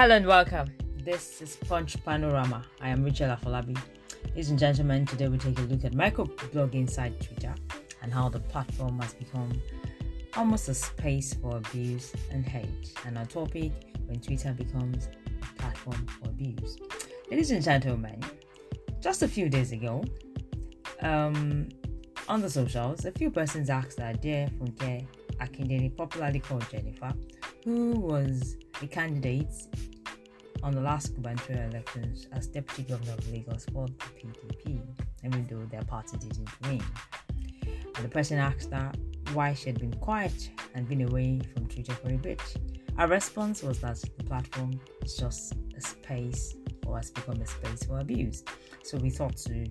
Hello and welcome. This is Punch Panorama. I am Rachel Afolabi. Ladies and gentlemen, today we take a look at microblogging inside Twitter and how the platform has become almost a space for abuse and hate. And our topic when Twitter becomes a platform for abuse. Ladies and gentlemen, just a few days ago, um, on the socials, a few persons asked that dear Funke Akindele, popularly called Jenifa, who was a candidate on the last gubernatorial elections as deputy governor of Lagos for the PDP, even though their party didn't win. And the person asked her why she had been quiet and been away from Twitter for a bit. Her response was that the platform is just a space or has become a space for abuse. So we thought to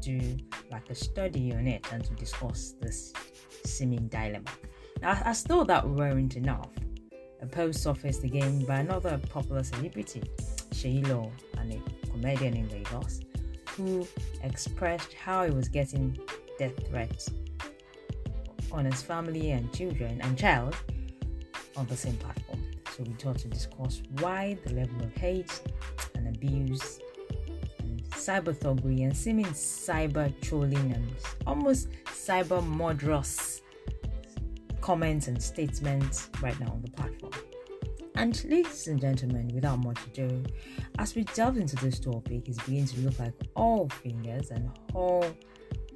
do like a study on it and to discuss this seeming dilemma. Now, as though that weren't enough, post surfaced again by another popular celebrity, Seyi Law, and a comedian in Lagos, who expressed how he was getting death threats on his family and children and child on the same platform. So we thought to discuss why the level of hate and abuse and cyber thuggery and seeming cyber trolling and almost cyber murderous comments and statements right now on the platform. And ladies and gentlemen, without much ado, as we delve into this topic, it's beginning to look like all fingers and all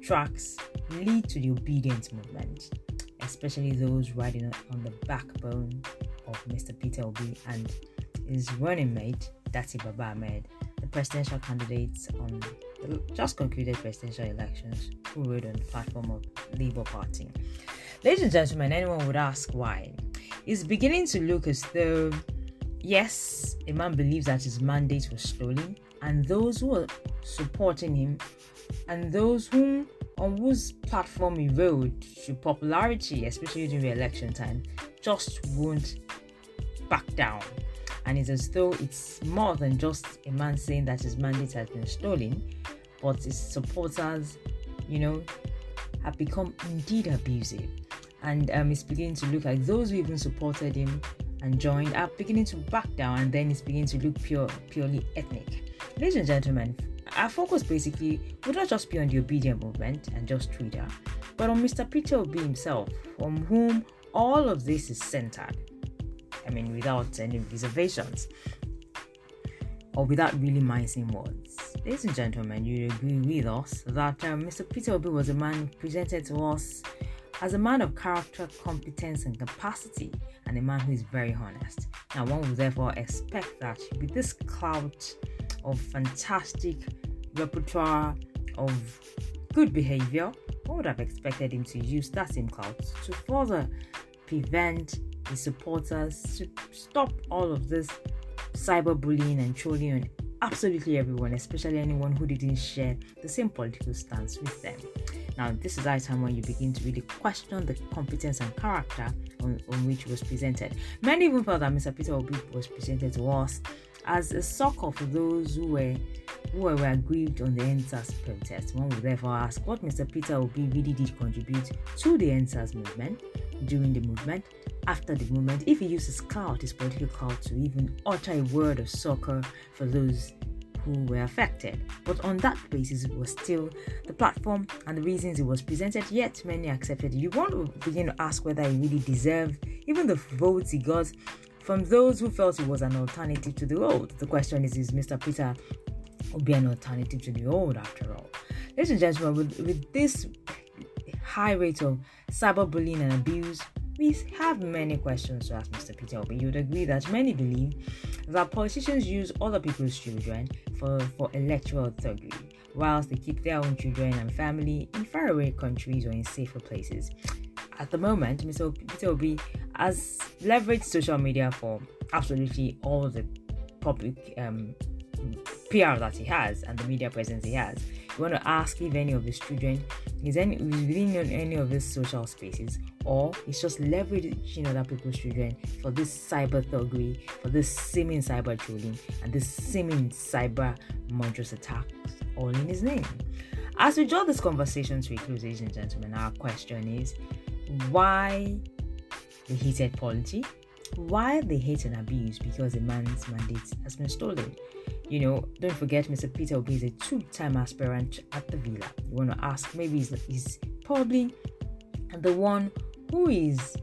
tracks lead to the obedience movement, especially those riding on the backbone of Mr. Peter Obi and his running mate, Datti Baba Ahmed, the presidential candidates on the just concluded presidential elections, who rode on the platform of Labour Party. Ladies and gentlemen, anyone would ask why. It's beginning to look as though, yes, a man believes that his mandate was stolen, and those who are supporting him and those whom on whose platform he rode to popularity, especially during election time, just won't back down. And it's as though it's more than just a man saying that his mandate has been stolen, but his supporters, you know, have become indeed abusive and um, it's beginning to look like those who even supported him and joined are beginning to back down, and then it's beginning to look pure, purely ethnic. Ladies and gentlemen, our focus basically would not just be on the Obidient movement and just Twitter, but on Mr. Peter Obi himself, from whom all of this is centered. I mean, without any reservations or without really mincing words. Ladies and gentlemen, you agree with us that um, Mr. Peter Obi was a man presented to us as a man of character, competence, and capacity, and a man who is very honest. Now, one would therefore expect that with this clout of fantastic repertoire of good behavior, one would have expected him to use that same clout to further prevent his supporters to stop all of this cyberbullying and trolling on absolutely everyone, especially anyone who didn't share the same political stance with them. Now, this is the time when you begin to really question the competence and character on, on which was presented. Many even felt that Mr. Peter Obi was presented to us as a succor for those who were who were aggrieved on the EndSARS protest. One would therefore ask what Mr. Peter Obi really did contribute to the EndSARS movement during the movement, after the movement, if he uses clout, his political clout, to even utter a word of succor for those who were affected. But on that basis, it was still the platform and the reasons it was presented, yet many accepted. You want to begin to ask whether he really deserved even the votes he got from those who felt it was an alternative to the old. The question is, is Mr. Peter Obi an alternative to the old after all? Ladies and gentlemen, with, with this high rate of cyberbullying and abuse, we have many questions to ask Mr. Peter Obi. You'd agree that many believe that politicians use other people's children for, for electoral thuggery, whilst they keep their own children and family in faraway countries or in safer places. At the moment, Mr. Peter Obi has leveraged social media for absolutely all the public um, PR that he has and the media presence he has. You want to ask if any of his children is any within on any of his social spaces, or he's just leveraging other people's children for this cyber thuggery, for this seeming cyber trolling, and this seeming cyber monstrous attacks, all in his name. As we draw this conversation to a close, ladies and gentlemen, our question is why the heated polity Why they hate and abuse? Because a man's mandate has been stolen. You know, don't forget Mr. Peter Obi is a two-time aspirant at the Villa. You want to ask, maybe he's, he's probably the one who is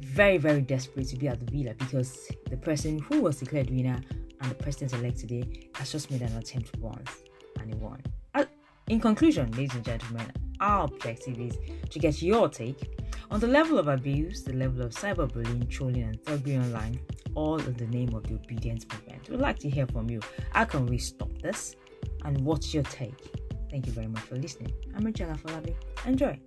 very, very desperate to be at the Villa because the person who was declared winner and the president-elect today has just made an attempt once and he won. Uh, in conclusion, ladies and gentlemen, our objective is to get your take on the level of abuse, the level of cyberbullying, trolling, and thuggery online, all in the name of the obedience movement. We'd like to hear from you. How can we stop this? And what's your take? Thank you very much for listening. I'm Rachel Afolabi. Enjoy.